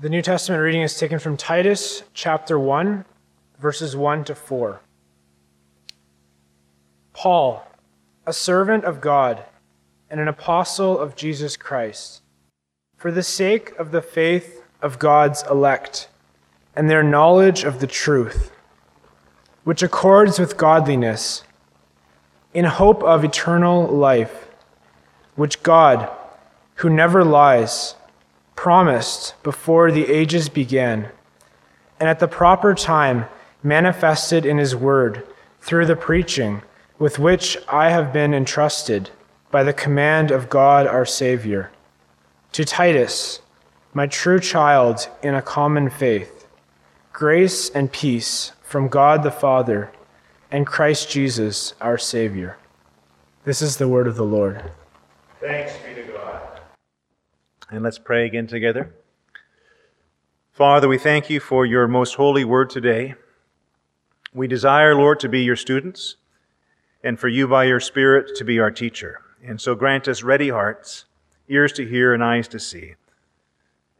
The New Testament reading is taken from Titus chapter 1, verses 1 to 4. Paul, a servant of God and an apostle of Jesus Christ, for the sake of the faith of God's elect and their knowledge of the truth, which accords with godliness, in hope of eternal life, which God, who never lies, promised before the ages began, and at the proper time manifested in his word through the preaching with which I have been entrusted by the command of God our Savior. To Titus, my true child in a common faith, grace and peace from God the Father and Christ Jesus our Savior. This is the word of the Lord. Thanks be. And let's pray again together. Father, we thank you for your most holy word today. We desire, Lord, to be your students and for you by your Spirit to be our teacher. And so grant us ready hearts, ears to hear, and eyes to see.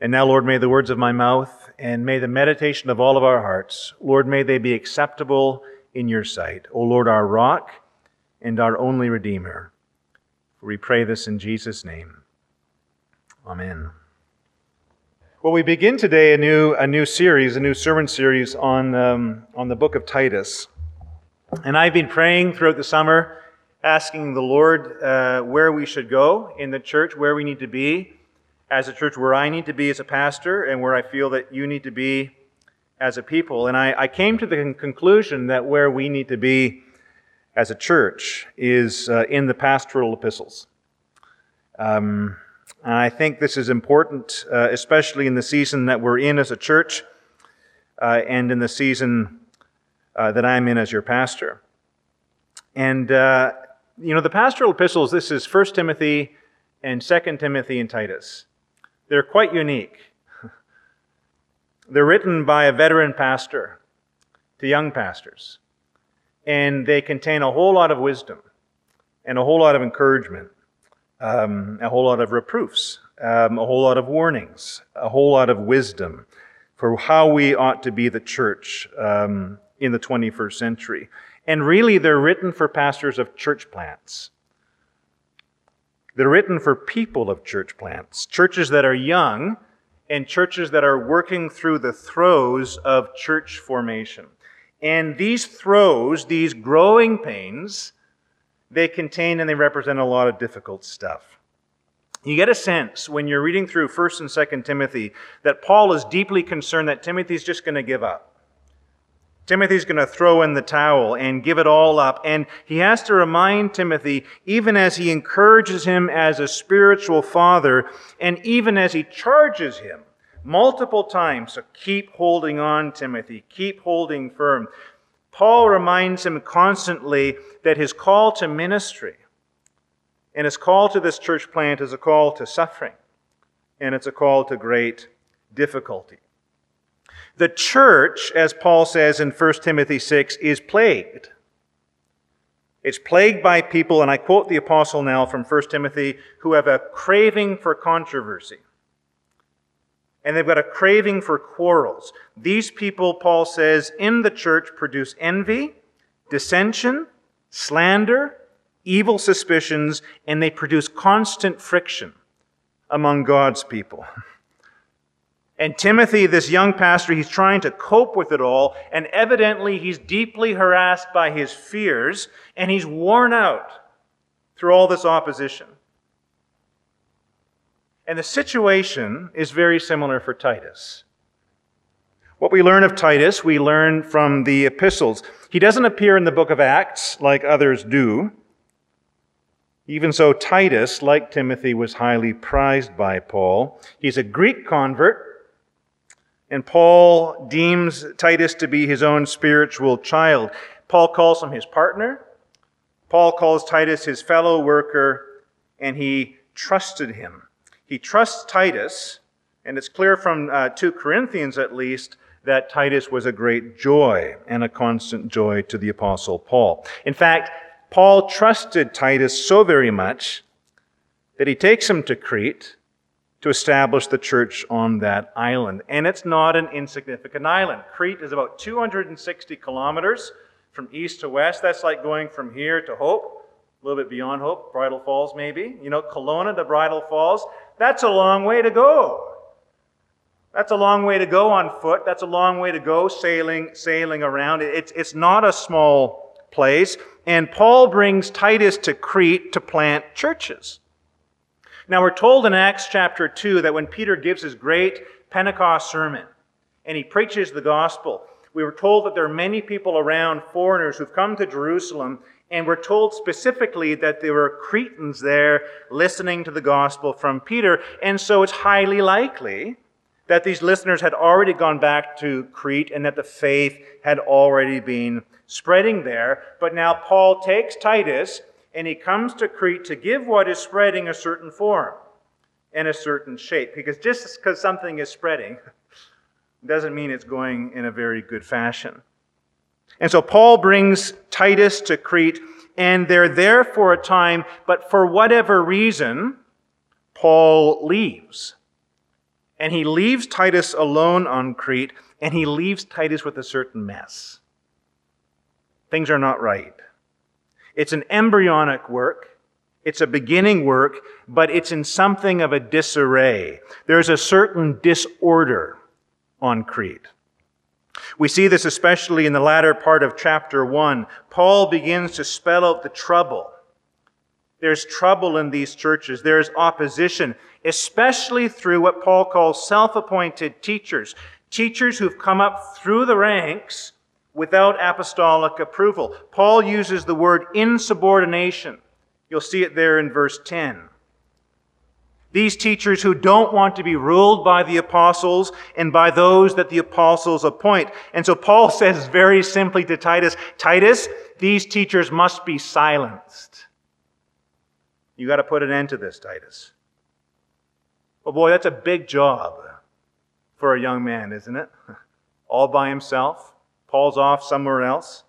And now, Lord, may the words of my mouth and may the meditation of all of our hearts, Lord, may they be acceptable in your sight. O Lord, our rock and our only Redeemer. We pray this in Jesus' name. Amen. Well, we begin today a new, a new series, a new sermon series on, um, on the book of Titus. And I've been praying throughout the summer, asking the Lord uh, where we should go in the church, where we need to be as a church, where I need to be as a pastor, and where I feel that you need to be as a people. And I, I came to the conclusion that where we need to be as a church is uh, in the pastoral epistles. Um, and I think this is important, uh, especially in the season that we're in as a church uh, and in the season uh, that I'm in as your pastor. And, uh, you know, the pastoral epistles, this is 1 Timothy and 2 Timothy and Titus. They're quite unique. They're written by a veteran pastor to young pastors. And they contain a whole lot of wisdom and a whole lot of encouragement, um, a whole lot of reproofs, um, a whole lot of warnings, a whole lot of wisdom for how we ought to be the church um, in the 21st century. And really, they're written for pastors of church plants. They're written for people of church plants, churches that are young and churches that are working through the throes of church formation. And these throes, these growing pains, they contain and they represent a lot of difficult stuff. You get a sense when you're reading through 1st and 2nd Timothy that Paul is deeply concerned that Timothy's just going to give up. Timothy's going to throw in the towel and give it all up. And he has to remind Timothy, even as he encourages him as a spiritual father, and even as he charges him multiple times, so keep holding on, Timothy, keep holding firm. Paul reminds him constantly that his call to ministry and his call to this church plant is a call to suffering, and it's a call to great difficulty. The church, as Paul says in 1 Timothy 6, is plagued. It's plagued by people, and I quote the apostle now from 1 Timothy, who have a craving for controversy. And they've got a craving for quarrels. These people, Paul says, in the church produce envy, dissension, slander, evil suspicions, and they produce constant friction among God's people. And Timothy, this young pastor, he's trying to cope with it all, and evidently he's deeply harassed by his fears, and he's worn out through all this opposition. And the situation is very similar for Titus. What we learn of Titus, we learn from the epistles. He doesn't appear in the book of Acts like others do. Even so, Titus, like Timothy, was highly prized by Paul. He's a Greek convert and Paul deems Titus to be his own spiritual child. Paul calls him his partner. Paul calls Titus his fellow worker, and he trusted him. He trusts Titus, and it's clear from uh, 2 Corinthians at least that Titus was a great joy and a constant joy to the Apostle Paul. In fact, Paul trusted Titus so very much that he takes him to Crete to establish the church on that island. And it's not an insignificant island. Crete is about 260 kilometers from east to west. That's like going from here to Hope, a little bit beyond Hope, Bridal Falls maybe. You know, Kelowna to Bridal Falls. That's a long way to go. That's a long way to go on foot. That's a long way to go sailing, sailing around. It's, it's not a small place. And Paul brings Titus to Crete to plant churches. Now, we're told in Acts chapter 2 that when Peter gives his great Pentecost sermon and he preaches the gospel, we were told that there are many people around, foreigners, who've come to Jerusalem, and we're told specifically that there were Cretans there listening to the gospel from Peter. And so it's highly likely that these listeners had already gone back to Crete and that the faith had already been spreading there. But now Paul takes Titus and he comes to Crete to give what is spreading a certain form and a certain shape. Because just because something is spreading doesn't mean it's going in a very good fashion. And so Paul brings Titus to Crete, and they're there for a time, but for whatever reason, Paul leaves. And he leaves Titus alone on Crete, and he leaves Titus with a certain mess. Things are not right. It's an embryonic work. It's a beginning work, but it's in something of a disarray. There's a certain disorder on Crete. We see this especially in the latter part of chapter 1. Paul begins to spell out the trouble. There's trouble in these churches. There's opposition, especially through what Paul calls self appointed teachers. Teachers who've come up through the ranks without apostolic approval. Paul uses the word insubordination. You'll see it there in verse 10. These teachers who don't want to be ruled by the apostles and by those that the apostles appoint. And so Paul says very simply to Titus, Titus, these teachers must be silenced. You got to put an end to this, Titus. Well, boy, that's a big job for a young man, isn't it? All by himself. Paul's off somewhere else.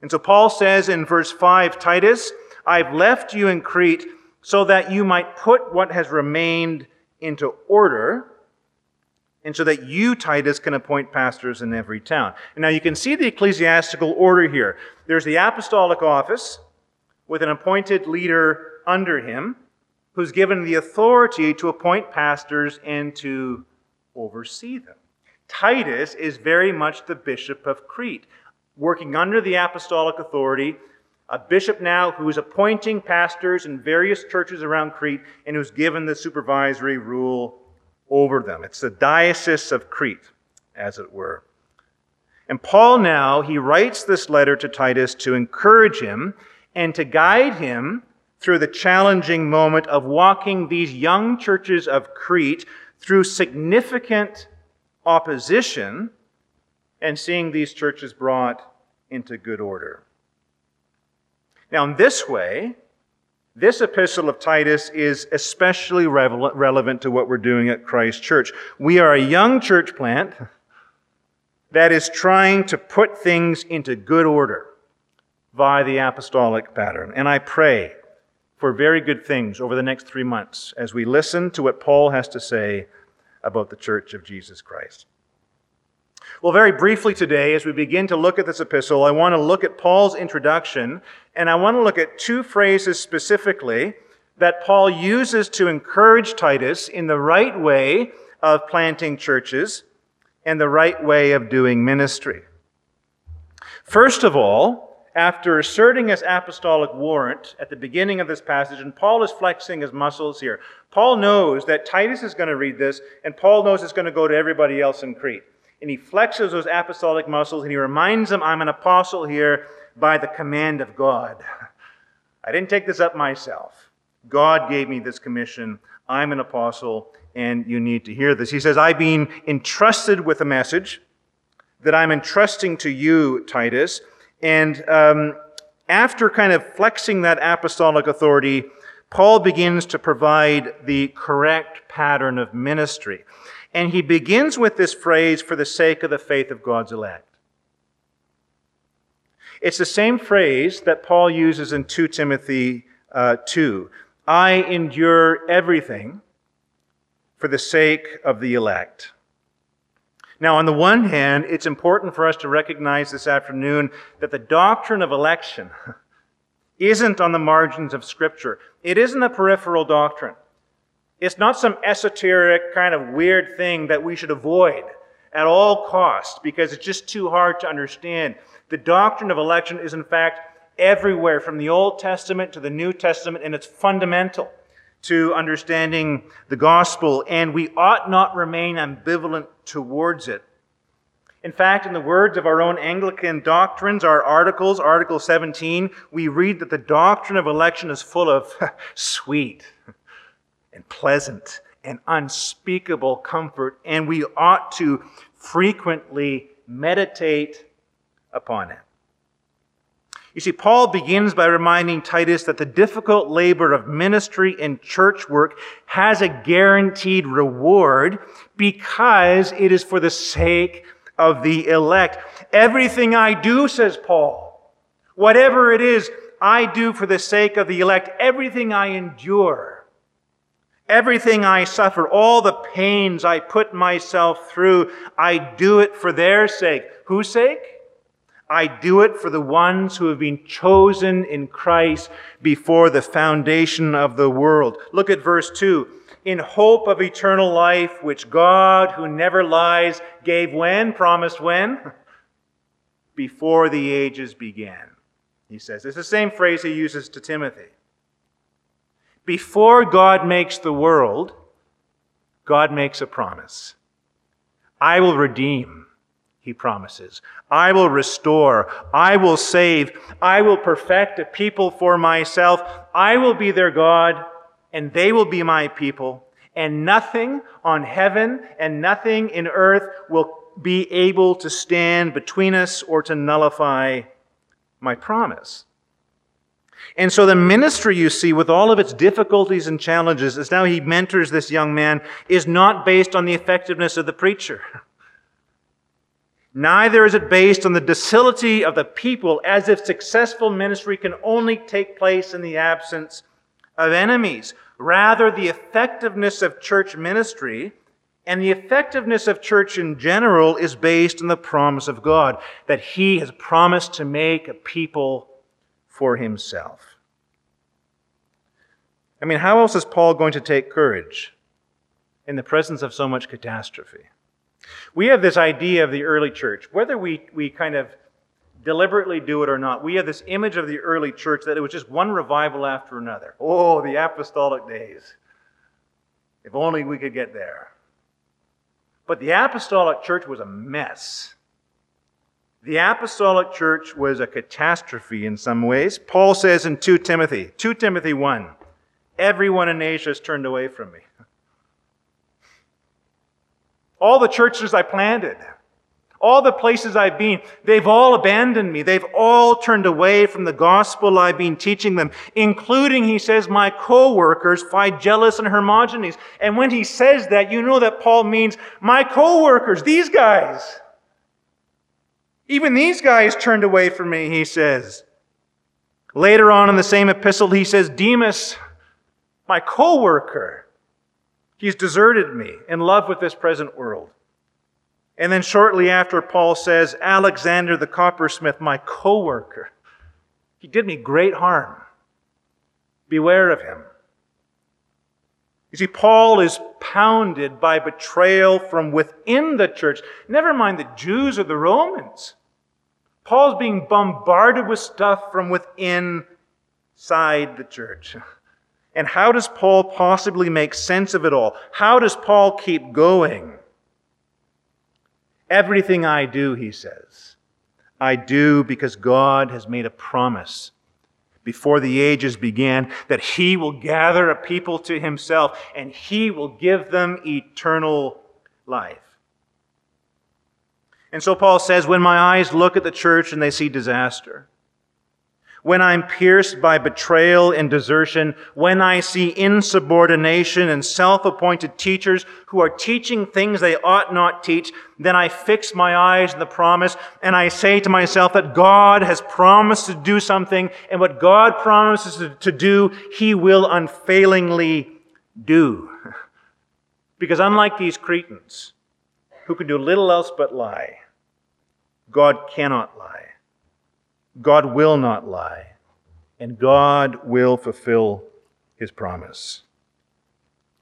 And so Paul says in verse 5 Titus, I've left you in Crete so that you might put what has remained into order, and so that you, Titus, can appoint pastors in every town. And now you can see the ecclesiastical order here. There's the apostolic office with an appointed leader under him who's given the authority to appoint pastors and to oversee them. Titus is very much the bishop of Crete, working under the apostolic authority, a bishop now who is appointing pastors in various churches around Crete and who's given the supervisory rule over them. It's the diocese of Crete, as it were. And Paul now, he writes this letter to Titus to encourage him and to guide him through the challenging moment of walking these young churches of Crete through significant opposition and seeing these churches brought into good order. Now, in this way, this epistle of Titus is especially relevant to what we're doing at Christ Church. We are a young church plant that is trying to put things into good order via the apostolic pattern. And I pray for very good things over the next three months as we listen to what Paul has to say about the church of Jesus Christ. Well, very briefly today, as we begin to look at this epistle, I want to look at Paul's introduction, and I want to look at two phrases specifically that Paul uses to encourage Titus in the right way of planting churches and the right way of doing ministry. First of all, after asserting his apostolic warrant at the beginning of this passage, and Paul is flexing his muscles here. Paul knows that Titus is going to read this, and Paul knows it's going to go to everybody else in Crete. And he flexes those apostolic muscles, and he reminds them, I'm an apostle here by the command of God. I didn't take this up myself. God gave me this commission. I'm an apostle, and you need to hear this. He says, I've been entrusted with a message that I'm entrusting to you, Titus and um, after kind of flexing that apostolic authority, Paul begins to provide the correct pattern of ministry. And he begins with this phrase, for the sake of the faith of God's elect. It's the same phrase that Paul uses in 2 Timothy uh, 2. I endure everything for the sake of the elect. Now, on the one hand, it's important for us to recognize this afternoon that the doctrine of election isn't on the margins of Scripture. It isn't a peripheral doctrine. It's not some esoteric kind of weird thing that we should avoid at all costs because it's just too hard to understand. The doctrine of election is, in fact, everywhere from the Old Testament to the New Testament, and it's fundamental to understanding the gospel, and we ought not remain ambivalent towards it. In fact, in the words of our own Anglican doctrines, our articles, Article 17, we read that the doctrine of election is full of sweet and pleasant and unspeakable comfort, and we ought to frequently meditate upon it. You see, Paul begins by reminding Titus that the difficult labor of ministry and church work has a guaranteed reward because it is for the sake of the elect. Everything I do, says Paul, whatever it is, I do for the sake of the elect. Everything I endure, everything I suffer, all the pains I put myself through, I do it for their sake. Whose sake? I do it for the ones who have been chosen in Christ before the foundation of the world. Look at verse 2. In hope of eternal life, which God, who never lies, gave when? Promised when? Before the ages began. He says. It's the same phrase he uses to Timothy. Before God makes the world, God makes a promise. I will redeem he promises. I will restore. I will save. I will perfect a people for myself. I will be their God, and they will be my people. And nothing on heaven and nothing in earth will be able to stand between us or to nullify my promise. And so the ministry you see, with all of its difficulties and challenges, as now he mentors this young man, is not based on the effectiveness of the preacher. Neither is it based on the docility of the people, as if successful ministry can only take place in the absence of enemies. Rather, the effectiveness of church ministry and the effectiveness of church in general is based on the promise of God that He has promised to make a people for Himself. I mean, how else is Paul going to take courage in the presence of so much catastrophe? We have this idea of the early church, whether we, we kind of deliberately do it or not. We have this image of the early church that it was just one revival after another. Oh, the apostolic days. If only we could get there. But the apostolic church was a mess. The apostolic church was a catastrophe in some ways. Paul says in 2 Timothy, 2 Timothy 1, everyone in Asia has turned away from me. All the churches I planted, all the places I've been, they've all abandoned me. They've all turned away from the gospel I've been teaching them, including, he says, my co-workers, Phygelus and Hermogenes. And when he says that, you know that Paul means my co-workers, these guys. Even these guys turned away from me, he says. Later on in the same epistle, he says, Demas, my co-worker, He's deserted me in love with this present world. And then shortly after, Paul says, Alexander the coppersmith, my co worker, he did me great harm. Beware of him. You see, Paul is pounded by betrayal from within the church. Never mind the Jews or the Romans. Paul's being bombarded with stuff from within inside the church. And how does Paul possibly make sense of it all? How does Paul keep going? Everything I do, he says, I do because God has made a promise before the ages began that he will gather a people to himself and he will give them eternal life. And so Paul says, when my eyes look at the church and they see disaster, when I'm pierced by betrayal and desertion, when I see insubordination and self appointed teachers who are teaching things they ought not teach, then I fix my eyes on the promise and I say to myself that God has promised to do something, and what God promises to do, He will unfailingly do. Because unlike these Cretans, who can do little else but lie, God cannot lie. God will not lie. And God will fulfill his promise.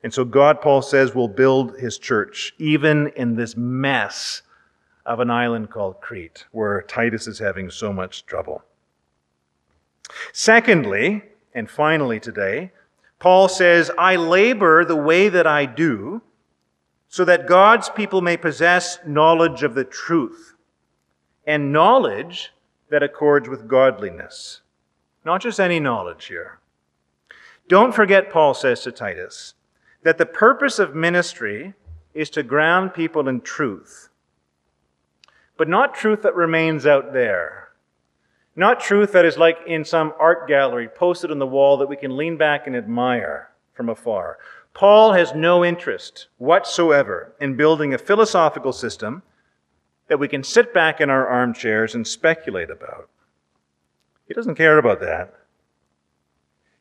And so God, Paul says, will build his church, even in this mess of an island called Crete, where Titus is having so much trouble. Secondly, and finally today, Paul says, I labor the way that I do so that God's people may possess knowledge of the truth and knowledge that accords with godliness. Not just any knowledge here. Don't forget, Paul says to Titus, that the purpose of ministry is to ground people in truth, but not truth that remains out there. Not truth that is like in some art gallery posted on the wall that we can lean back and admire from afar. Paul has no interest whatsoever in building a philosophical system that we can sit back in our armchairs and speculate about. He doesn't care about that.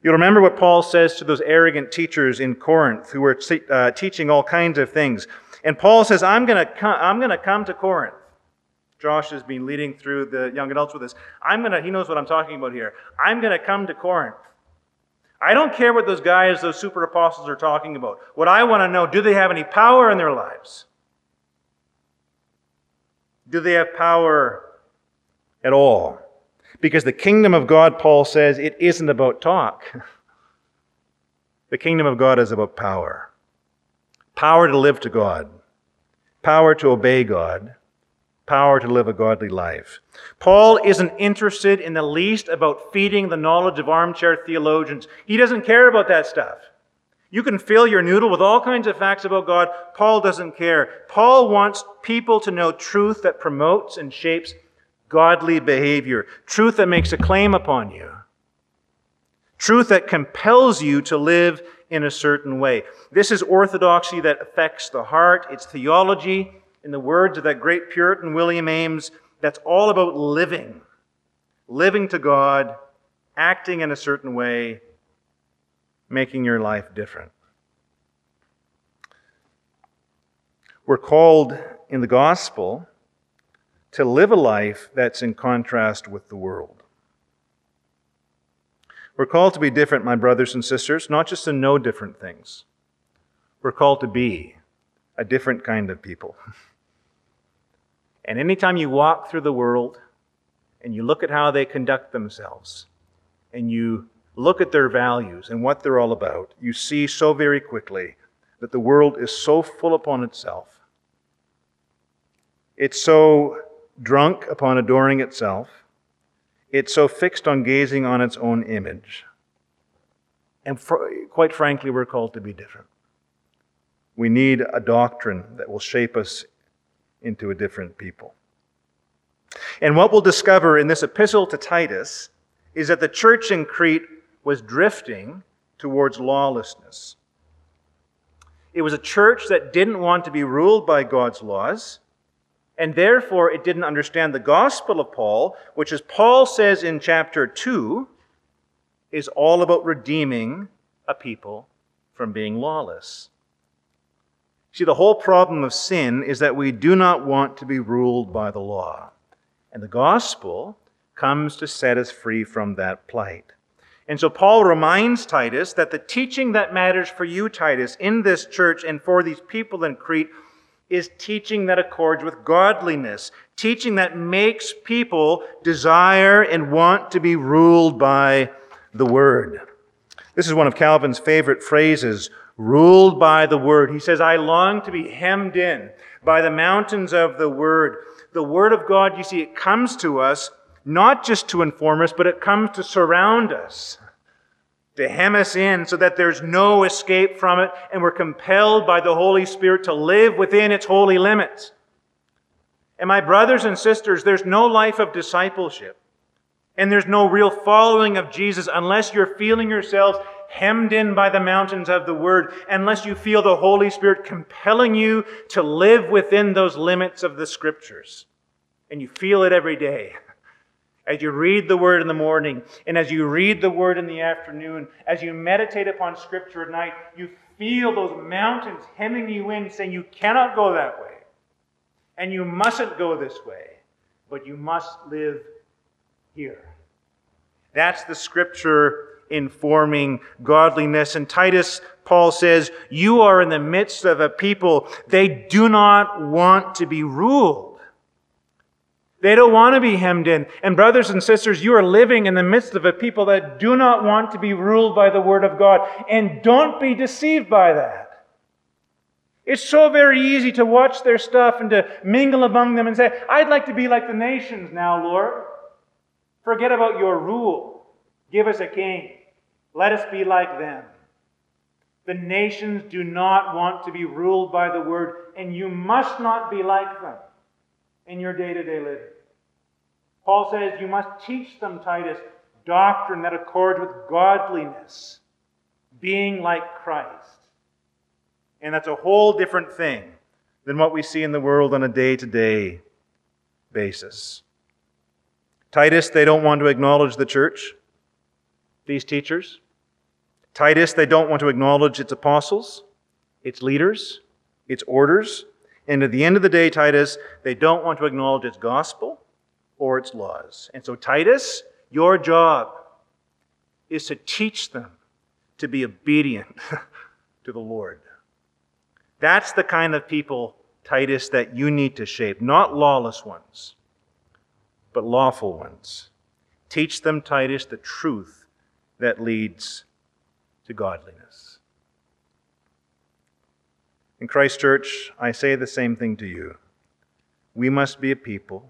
You'll remember what Paul says to those arrogant teachers in Corinth who were uh, teaching all kinds of things. And Paul says, I'm going to come to Corinth. Josh has been leading through the young adults with this. I'm going to, he knows what I'm talking about here. I'm going to come to Corinth. I don't care what those guys, those super apostles are talking about. What I want to know, do they have any power in their lives? Do they have power at all? Because the kingdom of God, Paul says, it isn't about talk. the kingdom of God is about power power to live to God, power to obey God, power to live a godly life. Paul isn't interested in the least about feeding the knowledge of armchair theologians. He doesn't care about that stuff. You can fill your noodle with all kinds of facts about God. Paul doesn't care. Paul wants people to know truth that promotes and shapes godly behavior, truth that makes a claim upon you, truth that compels you to live in a certain way. This is orthodoxy that affects the heart. It's theology in the words of that great Puritan William Ames, that's all about living. Living to God, acting in a certain way, making your life different. We're called in the gospel to live a life that's in contrast with the world. We're called to be different, my brothers and sisters, not just to know different things. We're called to be a different kind of people. And anytime you walk through the world and you look at how they conduct themselves and you look at their values and what they're all about, you see so very quickly that the world is so full upon itself. It's so drunk upon adoring itself. It's so fixed on gazing on its own image. And for, quite frankly, we're called to be different. We need a doctrine that will shape us into a different people. And what we'll discover in this epistle to Titus is that the church in Crete was drifting towards lawlessness. It was a church that didn't want to be ruled by God's laws, and therefore it didn't understand the gospel of Paul, which, as Paul says in chapter 2, is all about redeeming a people from being lawless. See, the whole problem of sin is that we do not want to be ruled by the law. And the gospel comes to set us free from that plight. And so Paul reminds Titus that the teaching that matters for you, Titus, in this church and for these people in Crete is teaching that accords with godliness, teaching that makes people desire and want to be ruled by the Word. This is one of Calvin's favorite phrases ruled by the Word. He says, I long to be hemmed in by the mountains of the Word. The Word of God, you see, it comes to us not just to inform us, but it comes to surround us, to hem us in so that there's no escape from it, and we're compelled by the Holy Spirit to live within its holy limits. And my brothers and sisters, there's no life of discipleship. And there's no real following of Jesus unless you're feeling yourselves hemmed in by the mountains of the Word, unless you feel the Holy Spirit compelling you to live within those limits of the Scriptures. And you feel it every day. As you read the Word in the morning, and as you read the Word in the afternoon, as you meditate upon Scripture at night, you feel those mountains hemming you in, saying you cannot go that way, and you mustn't go this way, but you must live here. That's the scripture informing godliness. And Titus, Paul says, You are in the midst of a people, they do not want to be ruled. They don't want to be hemmed in. And, brothers and sisters, you are living in the midst of a people that do not want to be ruled by the Word of God. And don't be deceived by that. It's so very easy to watch their stuff and to mingle among them and say, I'd like to be like the nations now, Lord. Forget about your rule. Give us a king. Let us be like them. The nations do not want to be ruled by the Word, and you must not be like them in your day to day living. Paul says you must teach them, Titus, doctrine that accords with godliness, being like Christ. And that's a whole different thing than what we see in the world on a day to day basis. Titus, they don't want to acknowledge the church, these teachers. Titus, they don't want to acknowledge its apostles, its leaders, its orders. And at the end of the day, Titus, they don't want to acknowledge its gospel or its laws. And so, Titus, your job is to teach them to be obedient to the Lord. That's the kind of people, Titus, that you need to shape. Not lawless ones, but lawful ones. Teach them, Titus, the truth that leads to godliness. In Christ Church, I say the same thing to you. We must be a people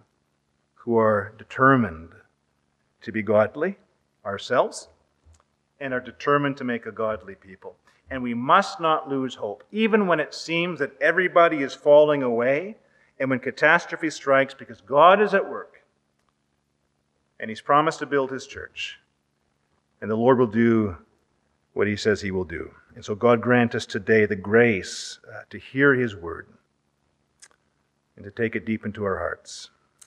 who are determined to be godly ourselves and are determined to make a godly people. And we must not lose hope, even when it seems that everybody is falling away and when catastrophe strikes, because God is at work and He's promised to build His church. And the Lord will do what He says He will do. And so, God grant us today the grace uh, to hear His word and to take it deep into our hearts.